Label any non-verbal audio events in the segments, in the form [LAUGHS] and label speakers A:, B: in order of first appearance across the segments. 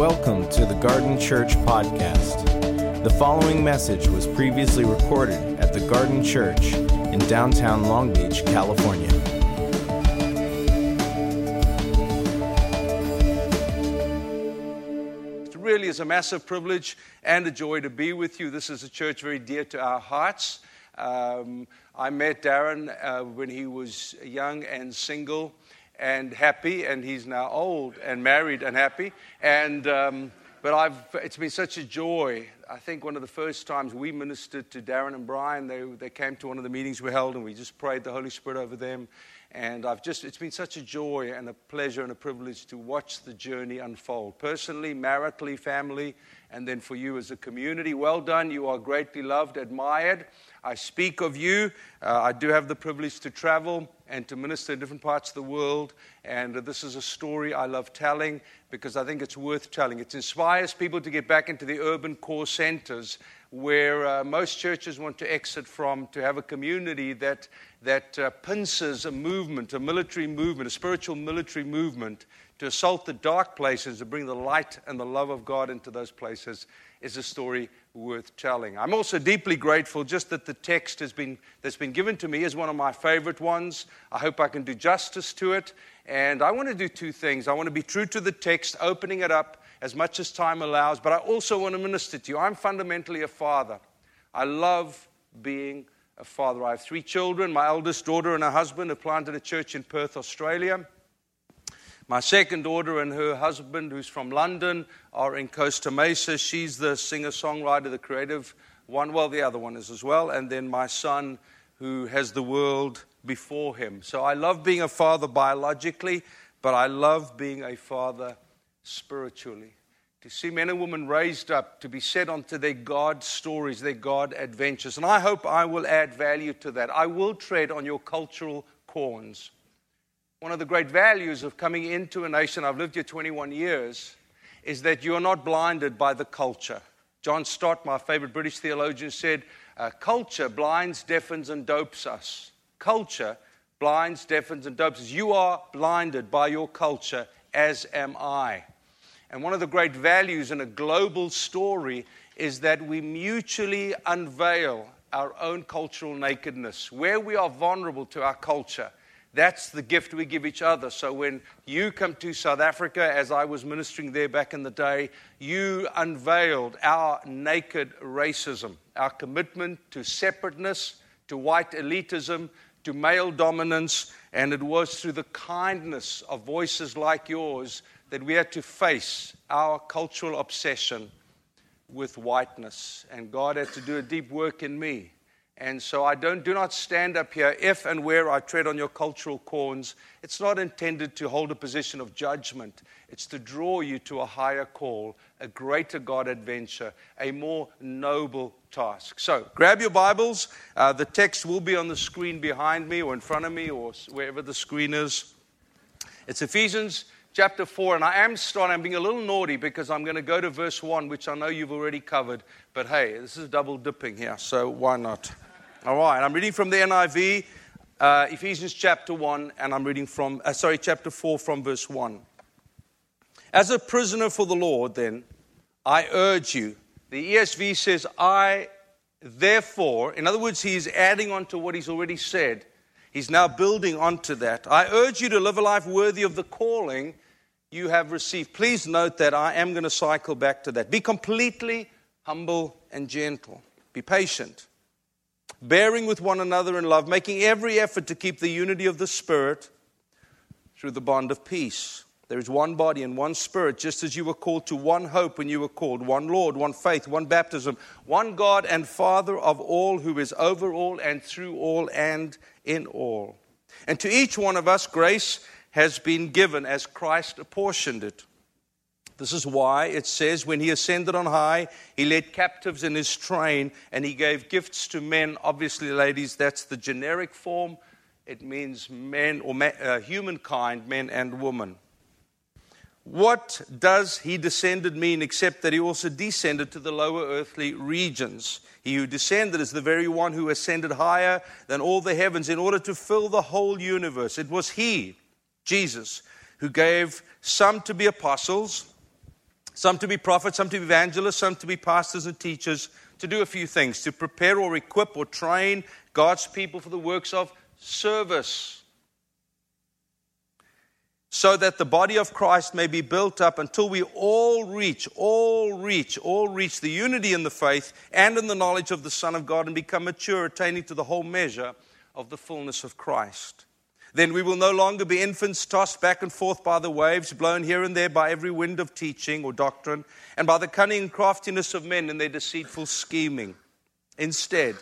A: Welcome to the Garden Church Podcast. The following message was previously recorded at the Garden Church in downtown Long Beach, California.
B: It really is a massive privilege and a joy to be with you. This is a church very dear to our hearts. Um, I met Darren uh, when he was young and single and happy, and he's now old and married and happy. And um, but I've, it's been such a joy. I think one of the first times we ministered to Darren and Brian, they, they came to one of the meetings we held, and we just prayed the Holy Spirit over them. And I've just, it's been such a joy and a pleasure and a privilege to watch the journey unfold. Personally, maritally, family, and then for you as a community. Well done. You are greatly loved, admired. I speak of you. Uh, I do have the privilege to travel and to minister in different parts of the world. And uh, this is a story I love telling because I think it's worth telling. It inspires people to get back into the urban core centers where uh, most churches want to exit from to have a community that, that uh, pinces a movement, a military movement, a spiritual military movement to assault the dark places, to bring the light and the love of God into those places is a story worth telling. I'm also deeply grateful just that the text has been, that's been given to me is one of my favorite ones. I hope I can do justice to it. And I want to do two things. I want to be true to the text, opening it up as much as time allows, but I also want to minister to you. I'm fundamentally a father. I love being a father. I have three children. My eldest daughter and her husband have planted a church in Perth, Australia. My second daughter and her husband, who's from London, are in Costa Mesa. She's the singer songwriter, the creative one. Well, the other one is as well. And then my son, who has the world before him. So I love being a father biologically, but I love being a father spiritually. To see men and women raised up to be set onto their God stories, their God adventures. And I hope I will add value to that. I will tread on your cultural corns. One of the great values of coming into a nation, I've lived here 21 years, is that you're not blinded by the culture. John Stott, my favorite British theologian, said, uh, Culture blinds, deafens, and dopes us. Culture blinds, deafens, and dopes us. You are blinded by your culture, as am I. And one of the great values in a global story is that we mutually unveil our own cultural nakedness. Where we are vulnerable to our culture, that's the gift we give each other. So when you come to South Africa, as I was ministering there back in the day, you unveiled our naked racism, our commitment to separateness, to white elitism, to male dominance, and it was through the kindness of voices like yours that we had to face our cultural obsession with whiteness. And God had to do a deep work in me and so I don't, do not stand up here if and where I tread on your cultural corns. It's not intended to hold a position of judgment. It's to draw you to a higher call, a greater God adventure, a more noble task. So grab your Bibles. Uh, the text will be on the screen behind me or in front of me or wherever the screen is. It's Ephesians chapter 4, and I am starting, I'm being a little naughty because I'm going to go to verse 1, which I know you've already covered. But hey, this is double dipping here, so why not? All right, I'm reading from the NIV, uh, Ephesians chapter 1, and I'm reading from, uh, sorry, chapter 4 from verse 1. As a prisoner for the Lord, then, I urge you. The ESV says, I therefore, in other words, he's adding on to what he's already said. He's now building onto that. I urge you to live a life worthy of the calling you have received. Please note that I am going to cycle back to that. Be completely humble and gentle. Be patient bearing with one another in love, making every effort to keep the unity of the Spirit through the bond of peace. There is one body and one Spirit, just as you were called to one hope when you were called, one Lord, one faith, one baptism, one God and Father of all, who is over all and through all and in all. And to each one of us, grace has been given as Christ apportioned it. This is why it says, when he ascended on high, he led captives in his train and he gave gifts to men. Obviously, ladies, that's the generic form. It means men or uh, humankind, men and women. What does he descended mean except that he also descended to the lower earthly regions? He who descended is the very one who ascended higher than all the heavens in order to fill the whole universe. It was he, Jesus, who gave some to be apostles some to be prophets, some to be evangelists, some to be pastors and teachers, to do a few things to prepare or equip or train God's people for the works of service so that the body of Christ may be built up until we all reach, all reach, all reach the unity in the faith and in the knowledge of the Son of God and become mature, attaining to the whole measure of the fullness of Christ. Then we will no longer be infants tossed back and forth by the waves, blown here and there by every wind of teaching or doctrine, and by the cunning and craftiness of men in their deceitful scheming. Instead,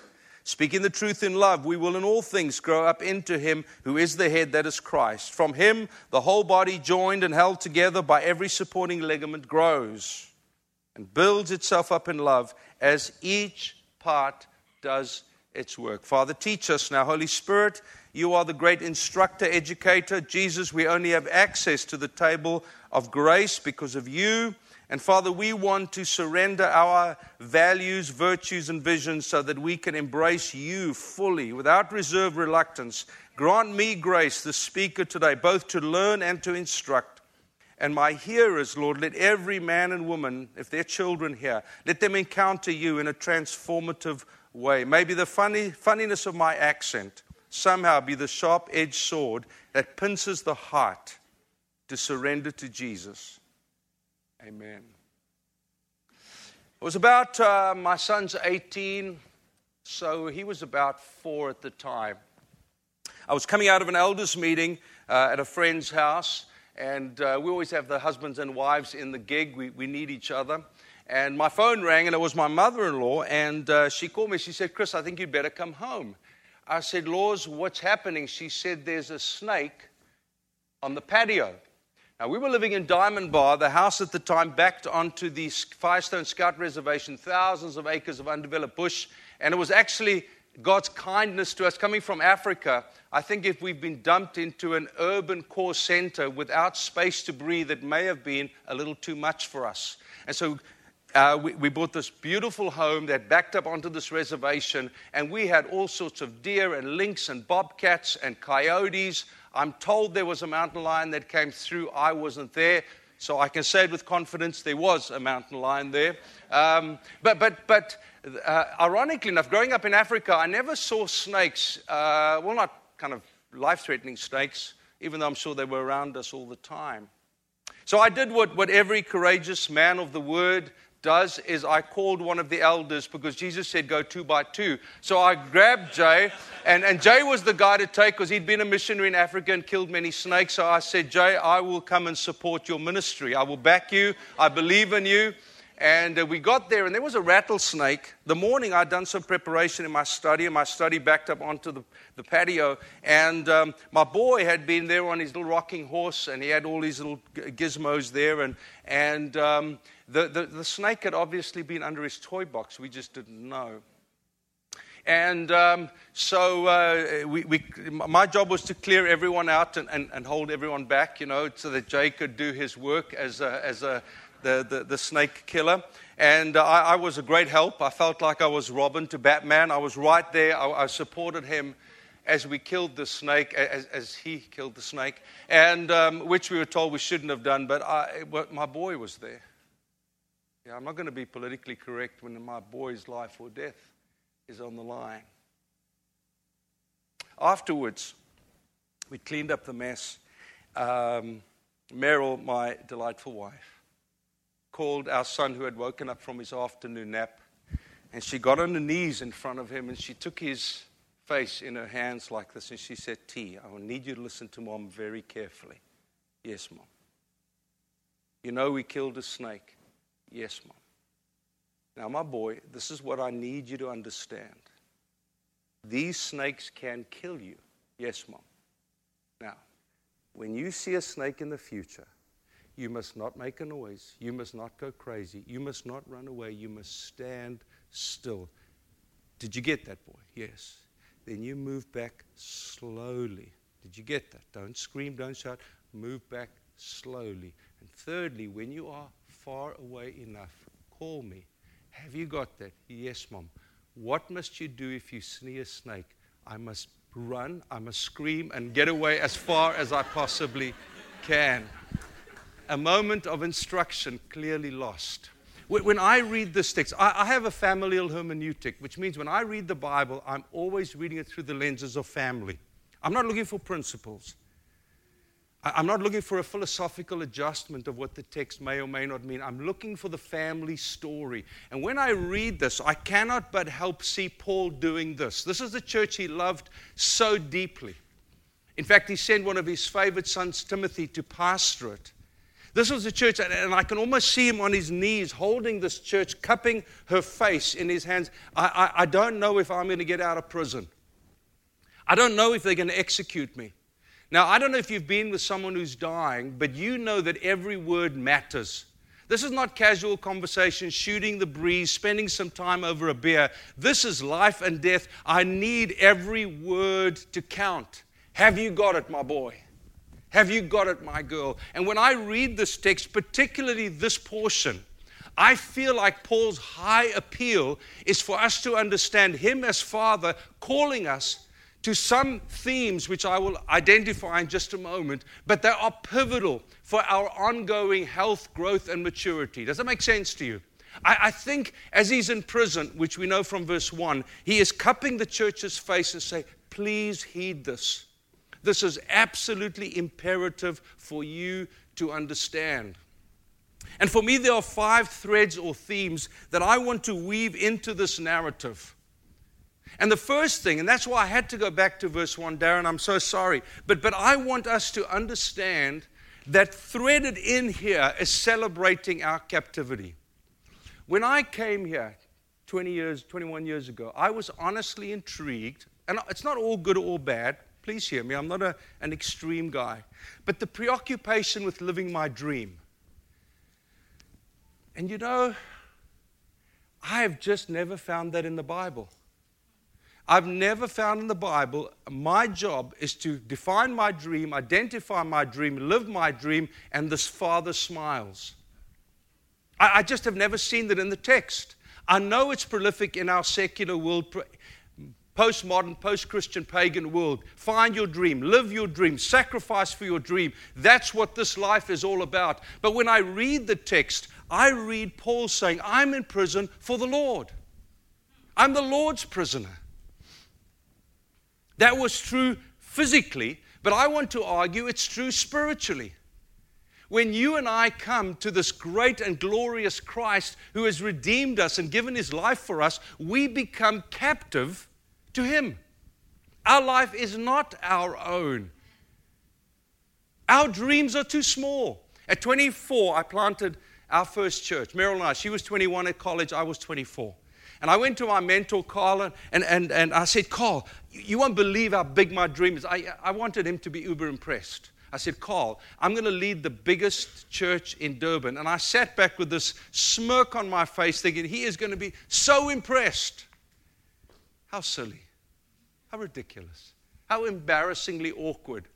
B: Speaking the truth in love, we will in all things grow up into Him who is the head, that is Christ. From Him, the whole body, joined and held together by every supporting ligament, grows and builds itself up in love as each part does its work. Father, teach us now. Holy Spirit, you are the great instructor, educator. Jesus, we only have access to the table of grace because of you. And Father, we want to surrender our values, virtues, and visions so that we can embrace you fully without reserve reluctance. Grant me grace, the speaker today, both to learn and to instruct. And my hearers, Lord, let every man and woman, if they're children here, let them encounter you in a transformative way. Maybe the funny, funniness of my accent somehow be the sharp edged sword that pinces the heart to surrender to Jesus. Amen. It was about uh, my son's 18, so he was about four at the time. I was coming out of an elders meeting uh, at a friend's house, and uh, we always have the husbands and wives in the gig. We, we need each other. And my phone rang, and it was my mother in law, and uh, she called me. She said, Chris, I think you'd better come home. I said, Laws, what's happening? She said, There's a snake on the patio. Now, we were living in Diamond Bar. The house at the time backed onto the Firestone Scout Reservation, thousands of acres of undeveloped bush. And it was actually God's kindness to us coming from Africa. I think if we've been dumped into an urban core center without space to breathe, it may have been a little too much for us. And so uh, we, we, bought this beautiful home that backed up onto this reservation, and we had all sorts of deer and lynx and bobcats and coyotes. I'm told there was a mountain lion that came through. I wasn't there. So I can say it with confidence there was a mountain lion there. Um, but but, but uh, ironically enough, growing up in Africa, I never saw snakes, uh, well, not kind of life threatening snakes, even though I'm sure they were around us all the time. So I did what, what every courageous man of the word does is I called one of the elders because Jesus said go two by two. So I grabbed Jay, and, and Jay was the guy to take because he'd been a missionary in Africa and killed many snakes. So I said, Jay, I will come and support your ministry. I will back you. I believe in you. And uh, we got there, and there was a rattlesnake. The morning I'd done some preparation in my study, and my study backed up onto the, the patio. And um, my boy had been there on his little rocking horse, and he had all these little gizmos there. And, and um, the, the, the snake had obviously been under his toy box. We just didn't know. And um, so uh, we, we, my job was to clear everyone out and, and, and, hold everyone back, you know, so that Jay could do his work as, a, as a, the, the, the snake killer. And uh, I, I, was a great help. I felt like I was Robin to Batman. I was right there. I, I supported him as we killed the snake, as, as he killed the snake, and um, which we were told we shouldn't have done. But, I, my boy was there. I'm not going to be politically correct when my boy's life or death is on the line. Afterwards, we cleaned up the mess. Um, Meryl, my delightful wife, called our son who had woken up from his afternoon nap, and she got on her knees in front of him and she took his face in her hands like this and she said, T, I will need you to listen to mom very carefully. Yes, mom. You know, we killed a snake. Yes, Mom. Now, my boy, this is what I need you to understand. These snakes can kill you. Yes, Mom. Now, when you see a snake in the future, you must not make a noise. You must not go crazy. You must not run away. You must stand still. Did you get that, boy? Yes. Then you move back slowly. Did you get that? Don't scream, don't shout. Move back slowly. And thirdly, when you are far away enough. Call me. Have you got that? Yes, Mom. What must you do if you see a snake? I must run, I must scream and get away as far as I possibly can. a moment of instruction clearly lost. When I read this text, I have a familial hermeneutic, which means when I read the Bible, I'm always reading it through the lenses of family. I'm not looking for principles. I'm not looking for a philosophical adjustment of what the text may or may not mean. I'm looking for the family story. And when I read this, I cannot but help see Paul doing this. This is the church he loved so deeply. In fact, he sent one of his favorite sons, Timothy, to pastor it. This was the church, and I can almost see him on his knees holding this church, cupping her face in his hands. I, I, I don't know if I'm going to get out of prison. I don't know if they're going to execute me. Now, I don't know if you've been with someone who's dying, but you know that every word matters. This is not casual conversation, shooting the breeze, spending some time over a beer. This is life and death. I need every word to count. Have you got it, my boy? Have you got it, my girl? And when I read this text, particularly this portion, I feel like Paul's high appeal is for us to understand him as Father calling us to some themes which I will identify in just a moment, but they are pivotal for our ongoing health, growth, and maturity. Does that make sense to you? I, I, think as he's in prison, which we know from verse 1, he is cupping the church's face and say, Please heed this. This is absolutely imperative for you to understand. And for me, there are five threads or themes that I want to weave into this narrative. And the first thing, and that's why I had to go back to verse 1, Darren, I'm so sorry, but, but I want us to understand that threaded in here is celebrating our captivity. When I came here 20 years, 21 years ago, I was honestly intrigued, and it's not all good or bad, Please hear me. I'm not a, an extreme guy. But the preoccupation with living my dream. And you know, I have just never found that in the Bible. I've never found in the Bible, my job is to define my dream, identify my dream, live my dream, and this Father smiles. I, I just have never seen that in the text. I know it's prolific in our secular world postmodern, post Christian, pagan world. Find your dream, live your dream, sacrifice for your dream. That's what this life is all about. But when I read the text, I read Paul saying, I'm in prison for the Lord. I'm the Lord's prisoner. That was true physically, but I want to argue it's true spiritually. When you and I come to this great and glorious Christ who has redeemed us and given his life for us, we become captive to Him. Our life is not our own. Our dreams are too small. At 24, I planted our first church. Meryl and I, she was 21 at college, I was 24. And I went to my mentor, Carl, and, and, and I said, Carl, you won't believe how big my dream is. I, I wanted him to be uber impressed. I said, Carl, I'm going to lead the biggest church in Durban. And I sat back with this smirk on my face, thinking, he is going to be so impressed. How silly. How ridiculous. How embarrassingly awkward.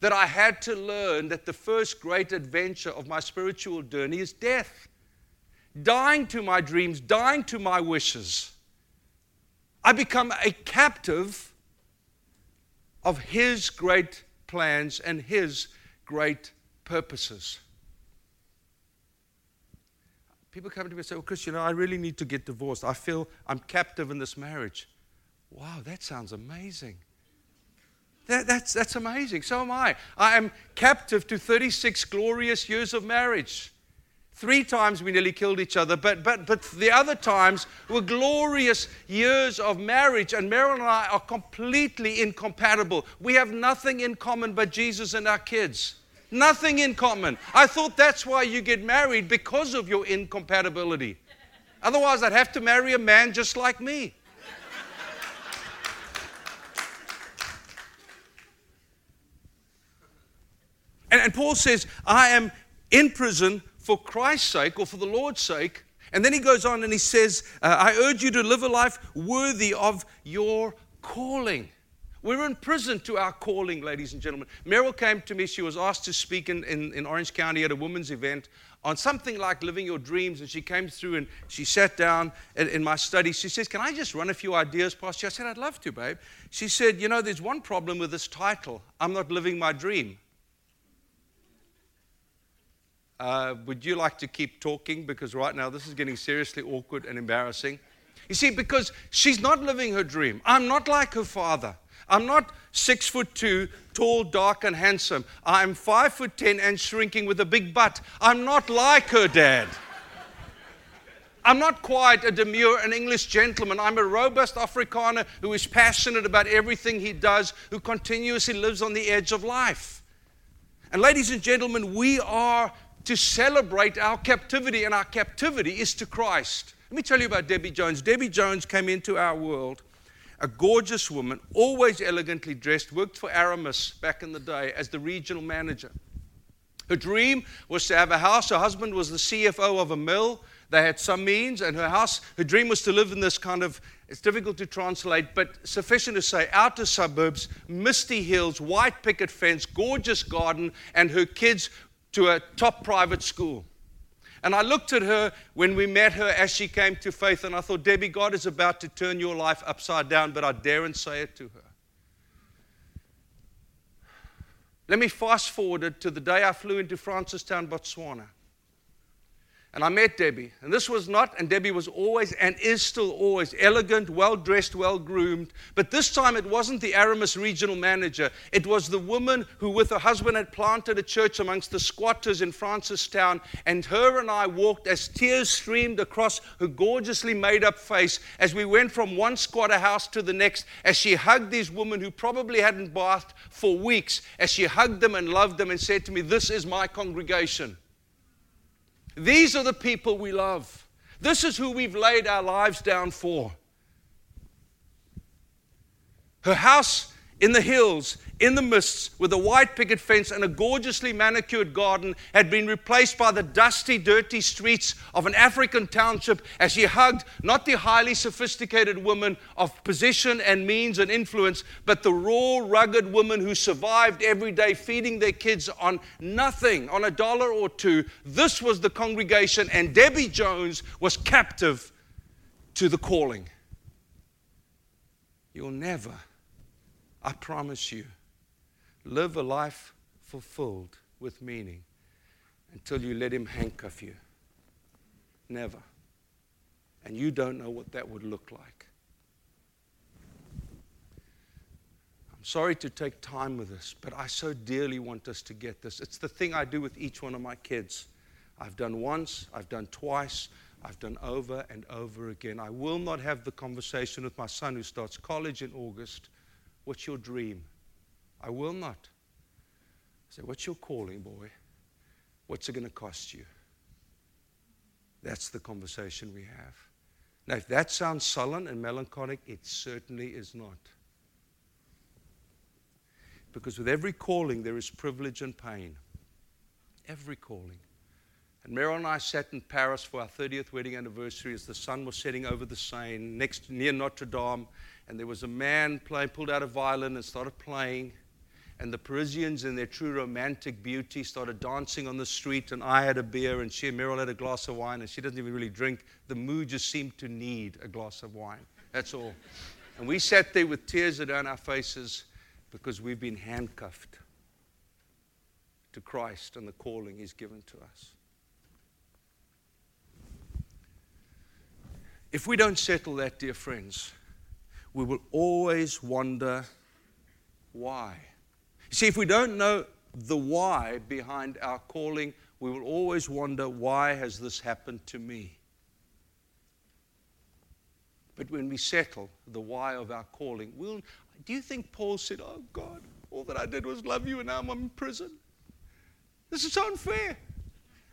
B: That I had to learn that the first great adventure of my spiritual journey is death. Dying to my dreams, dying to my wishes. I become a captive of His great plans and His great purposes. People come to me and say, oh, Well, Chris, you know, I really need to get divorced. I feel I'm captive in this marriage. Wow, that sounds amazing. That, that's, that's amazing. So am I. I am captive to 36 glorious years of marriage. Three times we nearly killed each other, but, but, but the other times were glorious years of marriage. And Meryl and I are completely incompatible. We have nothing in common but Jesus and our kids. Nothing in common. I thought that's why you get married because of your incompatibility. Otherwise, I'd have to marry a man just like me. And, and Paul says, I am in prison for Christ's sake or for the Lord's sake. And then he goes on and he says, uh, I urge you to live a life worthy of your calling. We're in prison to our calling, ladies and gentlemen. Meryl came to me. She was asked to speak in, in, in, Orange County at a women's event on something like living your dreams. And she came through and she sat down in, in my study. She says, Can I just run a few ideas past you? I said, I'd love to, babe. She said, You know, there's one problem with this title I'm not living my dream. Uh, would you like to keep talking? Because right now this is getting seriously awkward and embarrassing. You see, because she's not living her dream. I'm not like her father. I'm not six foot two, tall, dark, and handsome. I'm five foot ten and shrinking with a big butt. I'm not like her dad. I'm not quite a demure and English gentleman. I'm a robust Afrikaner who is passionate about everything he does, who continuously lives on the edge of life. And, ladies and gentlemen, we are to celebrate our captivity, and our captivity is to Christ. Let me tell you about Debbie Jones. Debbie Jones came into our world, a gorgeous woman, always elegantly dressed, worked for Aramis back in the day as the regional manager. Her dream was to have a house. Her husband was the CFO of a mill. They had some means, and her house, her dream was to live in this kind of, it's difficult to translate, but sufficient to say, outer suburbs, misty hills, white picket fence, gorgeous garden, and her kids to a top private school. And I looked at her when we met her as she came to faith, and I thought, Debbie, God is about to turn your life upside down, but I daren't say it to her. Let me fast forward to the day I flew into Francistown, Botswana. And I met Debbie. And this was not, and Debbie was always and is still always elegant, well dressed, well groomed. But this time it wasn't the Aramis regional manager. It was the woman who, with her husband, had planted a church amongst the squatters in Francistown. And her and I walked as tears streamed across her gorgeously made up face as we went from one squatter house to the next, as she hugged these women who probably hadn't bathed for weeks, as she hugged them and loved them and said to me, This is my congregation. These are the people we love. This is who we've laid our lives down for. Her house in the hills, in the mists, with a white picket fence and a gorgeously manicured garden, had been replaced by the dusty, dirty streets of an African township as she hugged not the highly sophisticated woman of position and means and influence, but the raw, rugged woman who survived every day feeding their kids on nothing, on a dollar or two. This was the congregation, and Debbie Jones was captive to the calling. You'll never I promise you, live a life fulfilled with meaning until you let Him handcuff you. Never. And you don't know what that would look like. I'm sorry to take time with this, but I so dearly want us to get this. It's the thing I do with each one of my kids. I've done once, I've done twice, I've done over and over again. I will not have the conversation with my son who starts college in August What's your dream? I will not. I say, What's your calling, boy? What's it going to cost you? That's the conversation we have. Now, if that sounds sullen and melancholic, it certainly is not. Because with every calling, there is privilege and pain. Every calling. And Meryl and I sat in Paris for our 30th wedding anniversary as the sun was setting over the Seine, next near Notre Dame and there was a man playing, pulled out a violin and started playing. And the Parisians, in their true romantic beauty, started dancing on the street. And I had a beer, and she and Meryl had a glass of wine, and she doesn't even really drink. The mood just seemed to need a glass of wine. That's all. And we sat there with tears down our faces because we've been handcuffed to Christ and the calling He's given to us. If we don't settle that, dear friends, we will always wonder why. See, if we don't know the why behind our calling, we will always wonder why has this happened to me? But when we settle the why of our calling, we'll, do you think Paul said, Oh God, all that I did was love you and now I'm in prison? This is so unfair.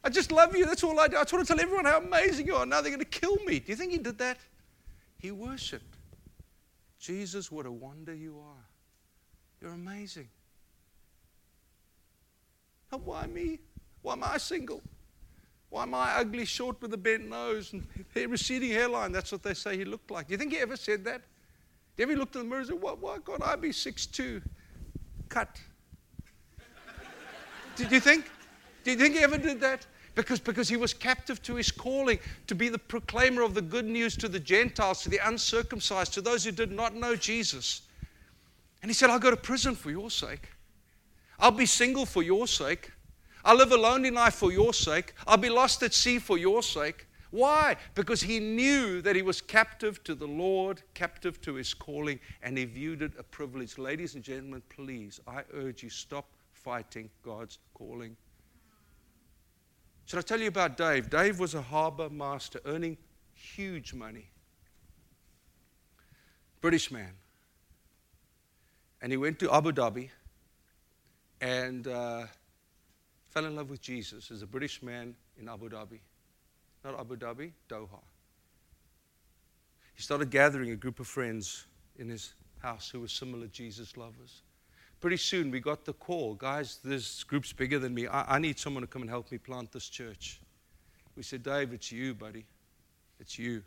B: I just love you. That's all I do. I just want to tell everyone how amazing you are. Now they're going to kill me. Do you think he did that? He worshiped. Jesus, what a wonder you are. You're amazing. Now, why me? Why am I single? Why am I ugly, short with a bent nose and [LAUGHS] receding hairline? That's what they say he looked like. Do you think he ever said that? Do you ever looked in the mirror and said, why, why can't I be 6'2"? Cut. [LAUGHS] did you think? Do you think he ever did that? Because, because he was captive to his calling to be the proclaimer of the good news to the Gentiles, to the uncircumcised, to those who did not know Jesus. And he said, I'll go to prison for your sake. I'll be single for your sake. I'll live a lonely life for your sake. I'll be lost at sea for your sake. Why? Because he knew that he was captive to the Lord, captive to his calling, and he viewed it a privilege. Ladies and gentlemen, please, I urge you, stop fighting God's calling. Should I tell you about Dave? Dave was a harbor master earning huge money. British man. And he went to Abu Dhabi and uh, fell in love with Jesus as a British man in Abu Dhabi. Not Abu Dhabi, Doha. He started gathering a group of friends in his house who were similar Jesus lovers. Pretty soon we got the call guys, this group's bigger than me. I, I need someone to come and help me plant this church. We said, Dave, it's you, buddy. It's you.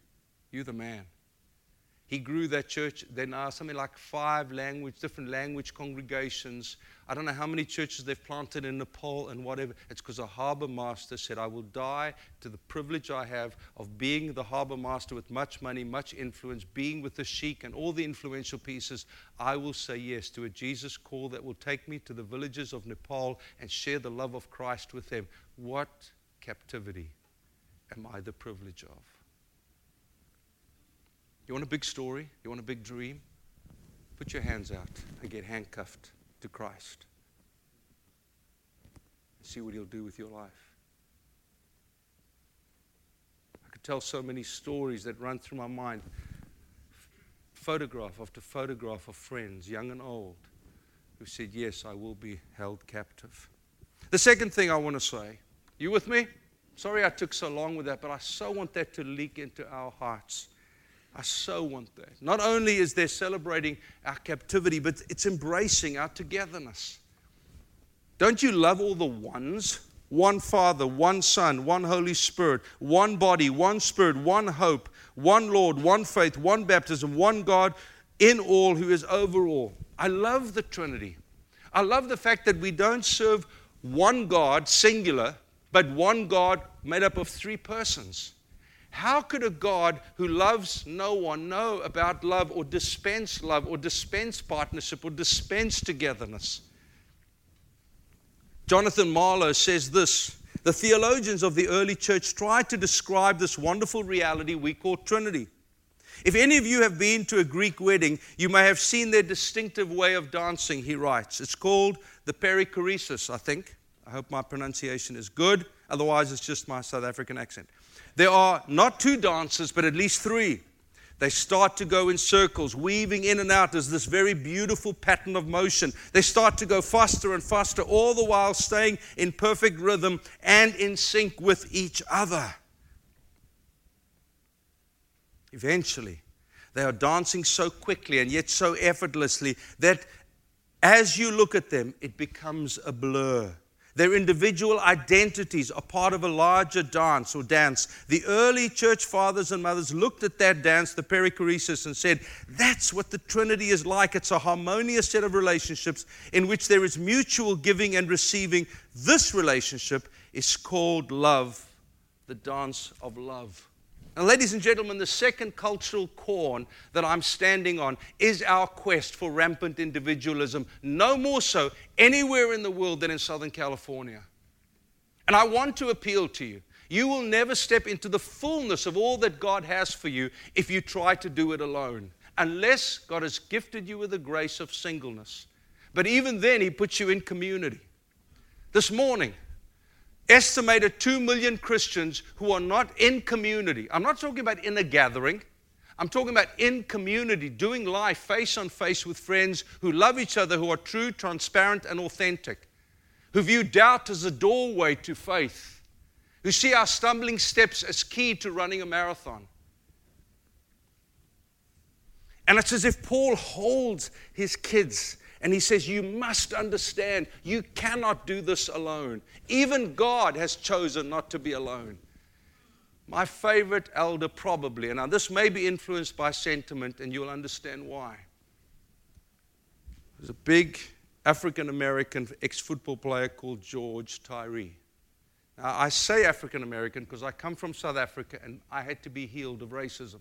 B: You're the man. He grew that church. There now something like five language, different language congregations. I don't know how many churches they've planted in Nepal and whatever. It's because a harbor master said, I will die to the privilege I have of being the harbor master with much money, much influence, being with the sheik and all the influential pieces. I will say yes to a Jesus call that will take me to the villages of Nepal and share the love of Christ with them. What captivity am I the privilege of? You want a big story? You want a big dream? Put your hands out and get handcuffed to Christ. See what He'll do with your life. I could tell so many stories that run through my mind photograph after photograph of friends, young and old, who said, Yes, I will be held captive. The second thing I want to say, you with me? Sorry I took so long with that, but I so want that to leak into our hearts. I so want that. Not only is there celebrating our captivity, but it's embracing our togetherness. Don't you love all the ones? One Father, one Son, one Holy Spirit, one body, one Spirit, one hope, one Lord, one faith, one baptism, one God in all who is over all. I love the Trinity. I love the fact that we don't serve one God, singular, but one God made up of three persons. How could a God who loves no one know about love or dispense love or dispense partnership or dispense togetherness? Jonathan Marlow says this The theologians of the early church tried to describe this wonderful reality we call Trinity. If any of you have been to a Greek wedding, you may have seen their distinctive way of dancing, he writes. It's called the perichoresis, I think. I hope my pronunciation is good. Otherwise, it's just my South African accent. There are not two dancers, but at least three. They start to go in circles, weaving in and out as this very beautiful pattern of motion. They start to go faster and faster, all the while staying in perfect rhythm and in sync with each other. Eventually, they are dancing so quickly and yet so effortlessly that as you look at them, it becomes a blur. Their individual identities are part of a larger dance or dance. The early church fathers and mothers looked at that dance, the perichoresis, and said, That's what the Trinity is like. It's a harmonious set of relationships in which there is mutual giving and receiving. This relationship is called love, the dance of love. And, ladies and gentlemen, the second cultural corn that I'm standing on is our quest for rampant individualism, no more so anywhere in the world than in Southern California. And I want to appeal to you. You will never step into the fullness of all that God has for you if you try to do it alone, unless God has gifted you with the grace of singleness. But even then, He puts you in community. This morning, estimated 2 million Christians who are not in community. I'm not talking about in a gathering. I'm talking about in community, doing life face on face with friends who love each other, who are true, transparent, and authentic, who view doubt as a doorway to faith, who see our stumbling steps as key to running a marathon. And it's as if Paul holds his kids and he says, You must understand, you cannot do this alone. Even God has chosen not to be alone. My favorite elder, probably, and now this may be influenced by sentiment, and you'll understand why. There's a big African American ex football player called George Tyree. Now, I say African American because I come from South Africa and I had to be healed of racism.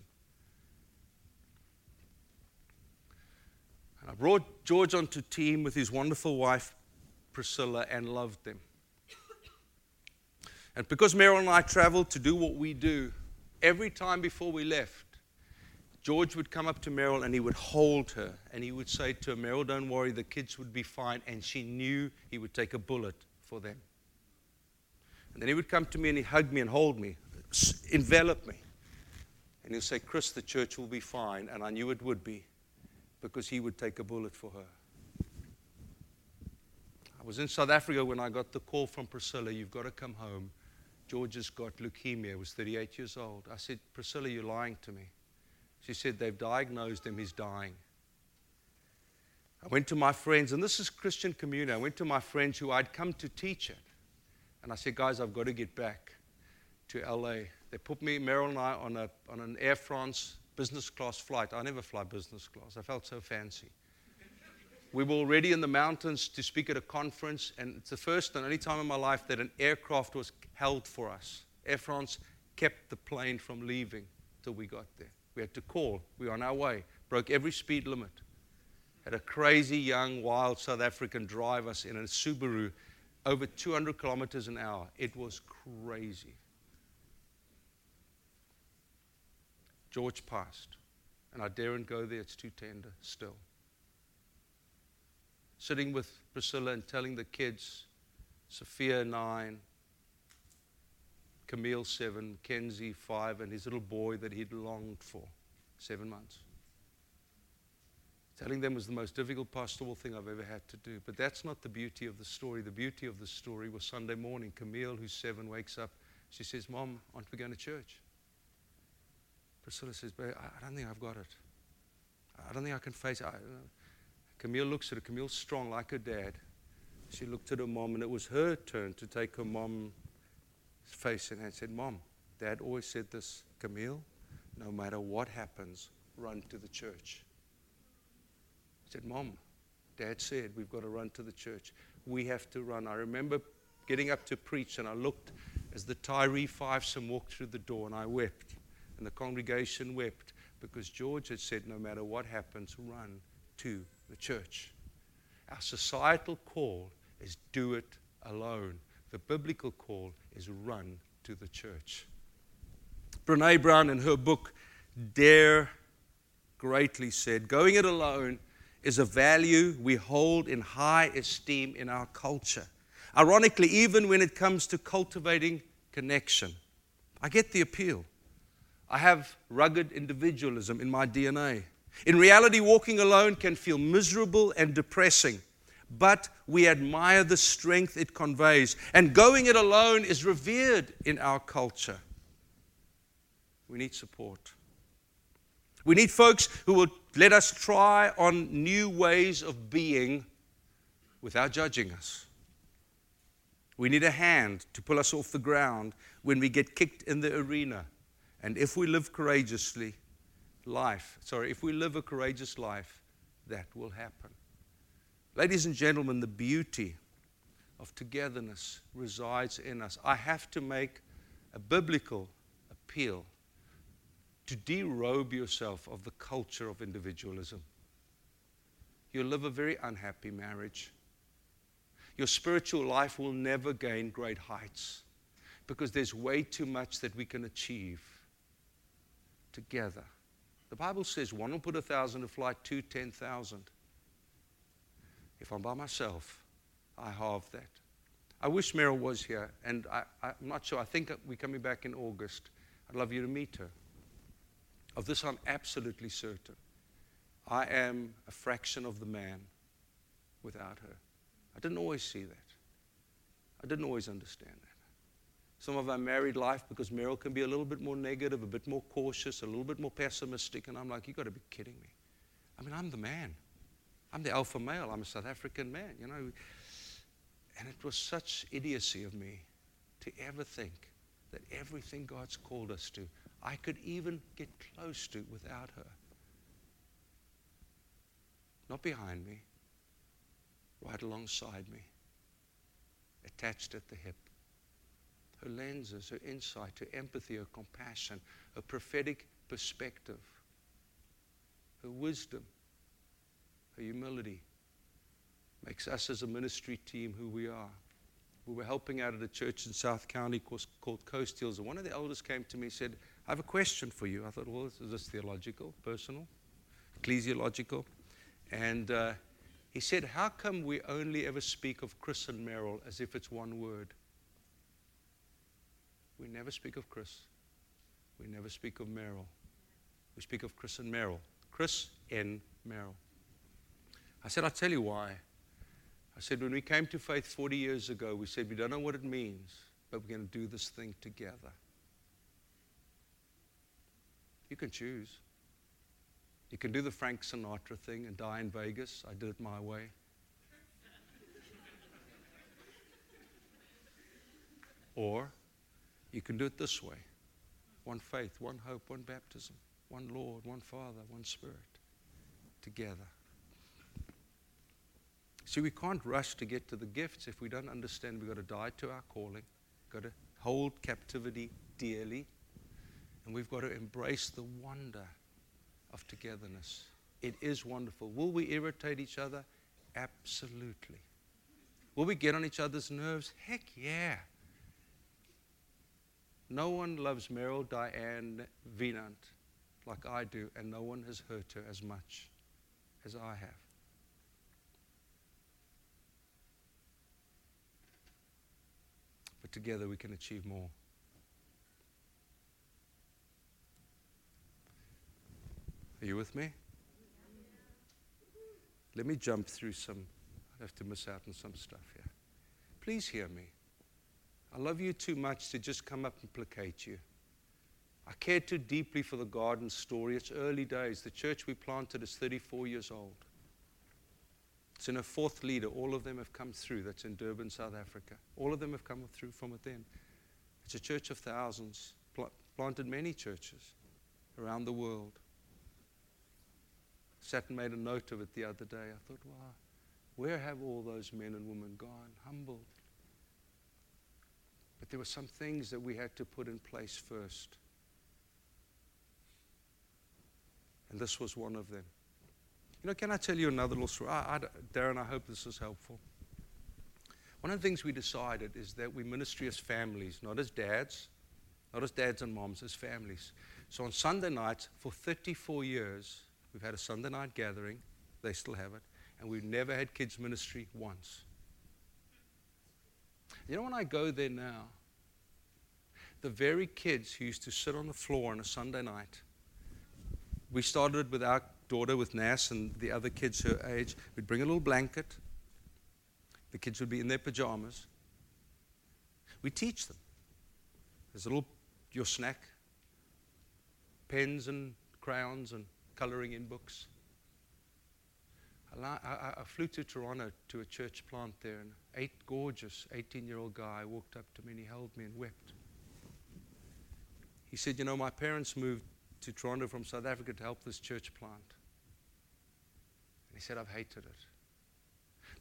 B: I brought George onto team with his wonderful wife, Priscilla, and loved them. And because Meryl and I traveled to do what we do, every time before we left, George would come up to Meryl and he would hold her and he would say to her, Meryl, don't worry, the kids would be fine. And she knew he would take a bullet for them. And then he would come to me and he'd hug me and hold me, envelop me. And he'd say, Chris, the church will be fine. And I knew it would be because he would take a bullet for her. I was in South Africa when I got the call from Priscilla, you've got to come home. George has got leukemia, was 38 years old. I said, Priscilla, you're lying to me. She said, they've diagnosed him, he's dying. I went to my friends, and this is Christian community. I went to my friends who I'd come to teach it. And I said, guys, I've got to get back to LA. They put me, Meryl and I, on, a, on an Air France business class flight. I never fly business class. I felt so fancy. we were already in the mountains to speak at a conference, and it's the first and only time in my life that an aircraft was held for us. Air France kept the plane from leaving till we got there. We had to call. We were on our way. Broke every speed limit. Had a crazy young, wild South African drive us in a Subaru over 200 kilometers an hour. It was crazy. George passed, and I daren't go there, it's too tender still. Sitting with Priscilla and telling the kids, Sophia, nine, Camille, seven, Kenzie, five, and his little boy that he'd longed for, seven months. Telling them was the most difficult pastoral thing I've ever had to do. But that's not the beauty of the story. The beauty of the story was Sunday morning. Camille, who's seven, wakes up. She says, Mom, aren't we going to church? Priscilla says, But I don't think I've got it. I don't think I can face it. I, Camille looks at her. Camille's strong like her dad. She looked at her mom, and it was her turn to take her mom's face in and said, Mom, Dad always said this, Camille, no matter what happens, run to the church. I said, Mom, Dad said we've got to run to the church. We have to run. I remember getting up to preach, and I looked as the Tyree Fivesome walked through the door, and I wept. And the congregation wept because George had said, No matter what happens, run to the church. Our societal call is do it alone. The biblical call is run to the church. Brene Brown, in her book, Dare Greatly, said, Going it alone is a value we hold in high esteem in our culture. Ironically, even when it comes to cultivating connection, I get the appeal. I have rugged individualism in my DNA. In reality, walking alone can feel miserable and depressing, but we admire the strength it conveys. And going it alone is revered in our culture. We need support. We need folks who will let us try on new ways of being without judging us. We need a hand to pull us off the ground when we get kicked in the arena. And if we live courageously, life, sorry, if we live a courageous life, that will happen. Ladies and gentlemen, the beauty of togetherness resides in us. I have to make a biblical appeal to derobe yourself of the culture of individualism. You'll live a very unhappy marriage. Your spiritual life will never gain great heights because there's way too much that we can achieve together. The Bible says one will put a thousand to flight, two, ten thousand. If I'm by myself, I halve that. I wish Meryl was here, and I, am not sure. I think we're coming back in August. I'd love you to meet her. Of this, I'm absolutely certain. I am a fraction of the man without her. I didn't always see that. I didn't always understand that. Some of our married life, because Meryl can be a little bit more negative, a bit more cautious, a little bit more pessimistic, and I'm like, you've got to be kidding me. I mean, I'm the man. I'm the alpha male. I'm a South African man, you know. And it was such idiocy of me to ever think that everything God's called us to I could even get close to without her. Not behind me, right alongside me, attached at the hip. Her lenses, her insight, her empathy, her compassion, her prophetic perspective, her wisdom, her humility makes us as a ministry team who we are. we were helping out at a church in South County called Coast Hills, and one of the elders came to me and said, I have a question for you. I thought, well, is this theological, personal, ecclesiological? And uh, he said, How come we only ever speak of Chris and Meryl as if it's one word? We never speak of Chris. We never speak of Meryl. We speak of Chris and Meryl. Chris and Meryl. I said, I'll tell you why. I said, when we came to faith 40 years ago, we said, we don't know what it means, but we're going to do this thing together. You can choose. You can do the Frank Sinatra thing and die in Vegas. I did it my way. [LAUGHS] or you can do it this way one faith, one hope, one baptism, one Lord, one Father, one Spirit, together. See, we can't rush to get to the gifts if we don't understand we've got to die to our calling, got to hold captivity dearly, and we've got to embrace the wonder of togetherness. It is wonderful. Will we irritate each other? Absolutely. Will we get on each other's nerves? Heck yeah. No one loves Meryl Diane Weinand like I do, and no one has hurt her as much as I have. But together we can achieve more. Are you with me? Let me jump through some. I have to miss out on some stuff here. Please hear me. I love you too much to just come up and placate you. I care too deeply for the garden story. It's early days. The church we planted is 34 years old. It's in a fourth leader. All of them have come through. That's in Durban, South Africa. All of them have come through from within. It's a church of thousands, pl- planted many churches around the world. Sat and made a note of it the other day. I thought, wow, where have all those men and women gone? Humbled. But there were some things that we had to put in place first. And this was one of them. You know, can I tell you another little story? I, I, Darren, I hope this is helpful. One of the things we decided is that we ministry as families, not as dads, not as dads and moms, as families. So on Sunday nights, for 34 years, we've had a Sunday night gathering. They still have it. And we've never had kids' ministry once. You know, when I go there now, the very kids who used to sit on the floor on a Sunday night, we started with our daughter with Nas and the other kids her age, we'd bring a little blanket. The kids would be in their pajamas. We teach them. There's a little, your snack, pens and crayons and coloring in books. I, I, I, flew to Toronto to a church plant there, and eight gorgeous 18 year old guy walked up to me and he held me and wept. He said, You know, my parents moved to Toronto from South Africa to help this church plant. And he said, I've hated it.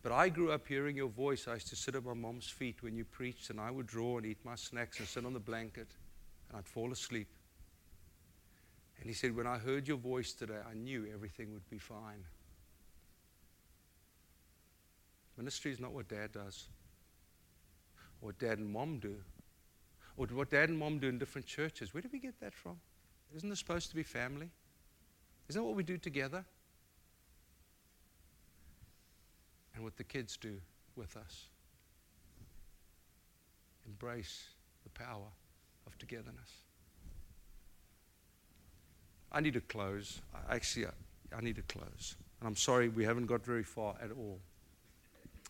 B: But I grew up hearing your voice. I used to sit at my mom's feet when you preached, and I would draw and eat my snacks and sit on the blanket, and I'd fall asleep. And he said, When I heard your voice today, I knew everything would be fine. Ministry is not what dad does, or what dad and mom do, or what dad and mom do in different churches. Where did we get that from? Isn't this supposed to be family? Isn't that what we do together? and what the kids do with us. Embrace the power of togetherness. I need to close. Actually, I need to close. And I'm sorry we haven't got very far at all.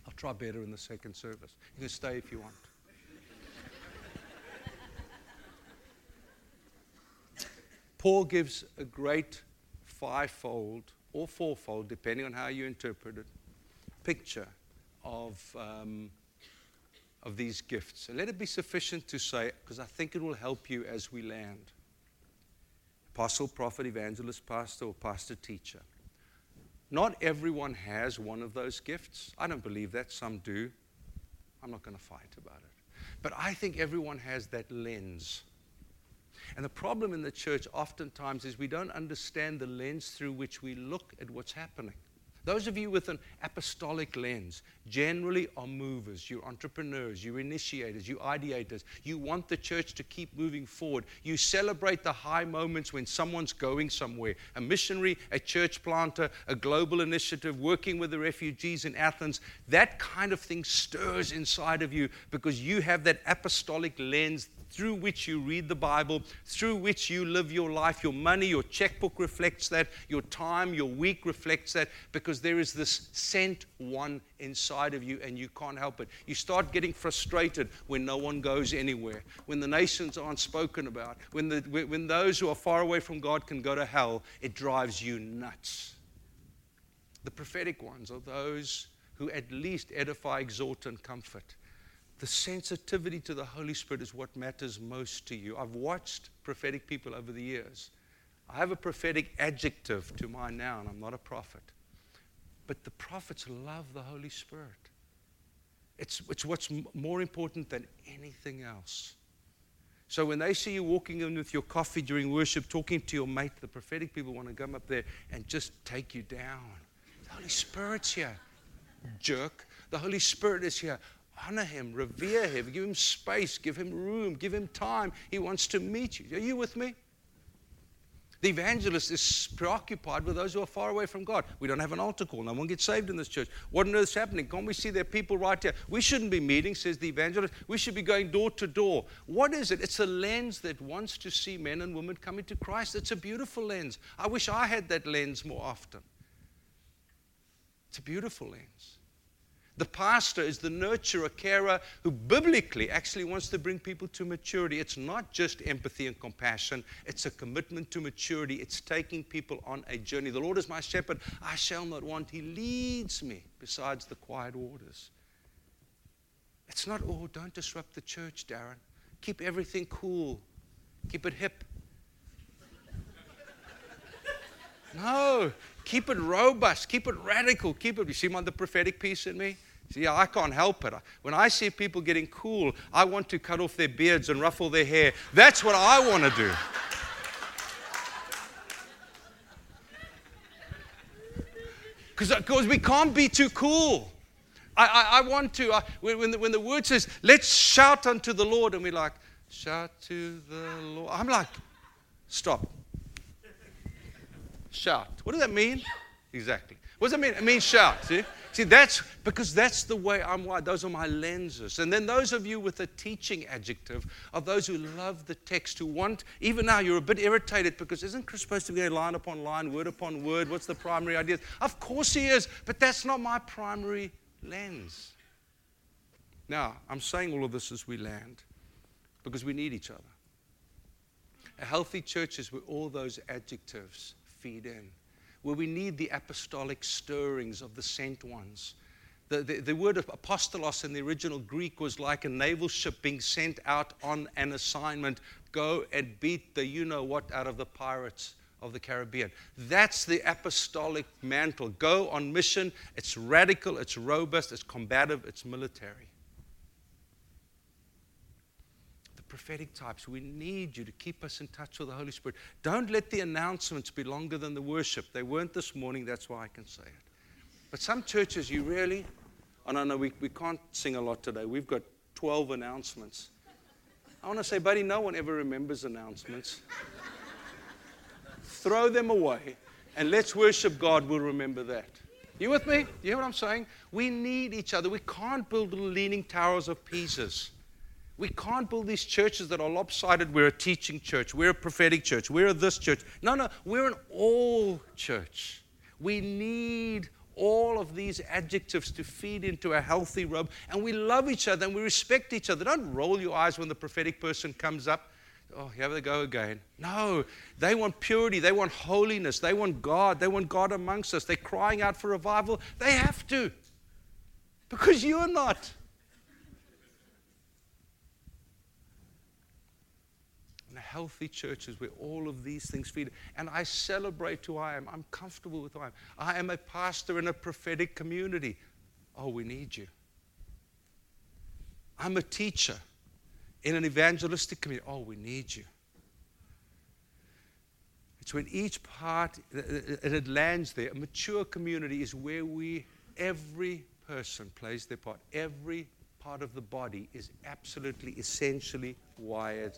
B: I'll try better in the second service. You can stay if you want. Paul gives a great fivefold or fourfold, depending on how you interpret it, picture of, um, of these gifts. And let it be sufficient to say, because I think it will help you as we land apostle, prophet, evangelist, pastor, or pastor teacher. Not everyone has one of those gifts. I don't believe that. Some do. I'm not going to fight about it. But I think everyone has that lens. And the problem in the church oftentimes is we don't understand the lens through which we look at what's happening. Those of you with an apostolic lens generally are movers. You're entrepreneurs, you're initiators, you're ideators. You want the church to keep moving forward. You celebrate the high moments when someone's going somewhere a missionary, a church planter, a global initiative, working with the refugees in Athens. That kind of thing stirs inside of you because you have that apostolic lens through which you read the Bible, through which you live your life. Your money, your checkbook reflects that. Your time, your week reflects that because there is this sent one inside of you and you can't help it. You start getting frustrated when no one goes anywhere, when the nations aren't spoken about, when, the, when those who are far away from God can go to hell. It drives you nuts. The prophetic ones are those who at least edify, exhort, and comfort the sensitivity to the Holy Spirit is what matters most to you. I've watched prophetic people over the years. I have a prophetic adjective to my noun. I'm not a prophet. But the prophets love the Holy Spirit. It's, it's what's more important than anything else. So when they see you walking in with your coffee during worship, talking to your mate, the prophetic people want to come up there and just take you down. The Holy Spirit's here, jerk. The Holy Spirit is here honor him, revere him, give him space, give him room, give him time. He wants to meet you. Are you with me? The evangelist is preoccupied with those who are far away from God. We don't have an altar call. No one gets saved in this church. What on earth is happening? Can't we see there are people right here? We shouldn't be meeting, says the evangelist. We should be going door to door. What is it? It's a lens that wants to see men and women coming to Christ. It's a beautiful lens. I wish I had that lens more often. It's a beautiful lens. The pastor is the nurturer, carer who biblically actually wants to bring people to maturity. It's not just empathy and compassion, it's a commitment to maturity. It's taking people on a journey. The Lord is my shepherd, I shall not want. He leads me besides the quiet waters. It's not, oh, don't disrupt the church, Darren. Keep everything cool, keep it hip. [LAUGHS] No, keep it robust, keep it radical, keep it. You see my the prophetic piece in me? See, I can't help it. When I see people getting cool, I want to cut off their beards and ruffle their hair. That's what I want to do. [LAUGHS] Because uh, we can't be too cool. I, I, I want to, uh, I, when, the, when the word says, let's shout unto the Lord, and we're like, shout to the Lord. I'm like, stop. Shout. What does that mean? Exactly. What does that mean? It means shout. See? See, that's because that's the way I'm wired. Those are my lenses. And then those of you with a teaching adjective are those who love the text, who want, even now you're a bit irritated because isn't Chris supposed to be line upon line, word upon word? What's the primary idea? Of course he is, but that's not my primary lens. Now, I'm saying all of this as we land because we need each other. A healthy church is where all those adjectives feed in where we need the apostolic stirrings of the sent ones. The, the, the, word apostolos in the original Greek was like a naval ship being sent out on an assignment. Go and beat the you know what out of the pirates of the Caribbean. That's the apostolic mantle. Go on mission. It's radical, it's robust, it's combative, it's military. Prophetic types. We need you to keep us in touch with the Holy Spirit. Don't let the announcements be longer than the worship. They weren't this morning, that's why I can say it. But some churches, you really, oh no, no, we, we can't sing a lot today. We've got 12 announcements. I want to say, buddy, no one ever remembers announcements. Throw them away and let's worship God. We'll remember that. You with me? You hear what I'm saying? We need each other. We can't build leaning towers of Pisas. We can't build these churches that are lopsided. We're a teaching church. We're a prophetic church. We're this church. No, no, we're an all church. We need all of these adjectives to feed into a healthy rub. And we love each other and we respect each other. Don't roll your eyes when the prophetic person comes up. Oh, here they go again. No, they want purity. They want holiness. They want God. They want God amongst us. They're crying out for revival. They have to because you're not. Healthy churches where all of these things feed. And I celebrate who I am. I'm comfortable with who I am. I am a pastor in a prophetic community. Oh, we need you. I'm a teacher in an evangelistic community. Oh, we need you. It's when each part, and it lands there. A mature community is where we, every person plays their part. Every part of the body is absolutely, essentially wired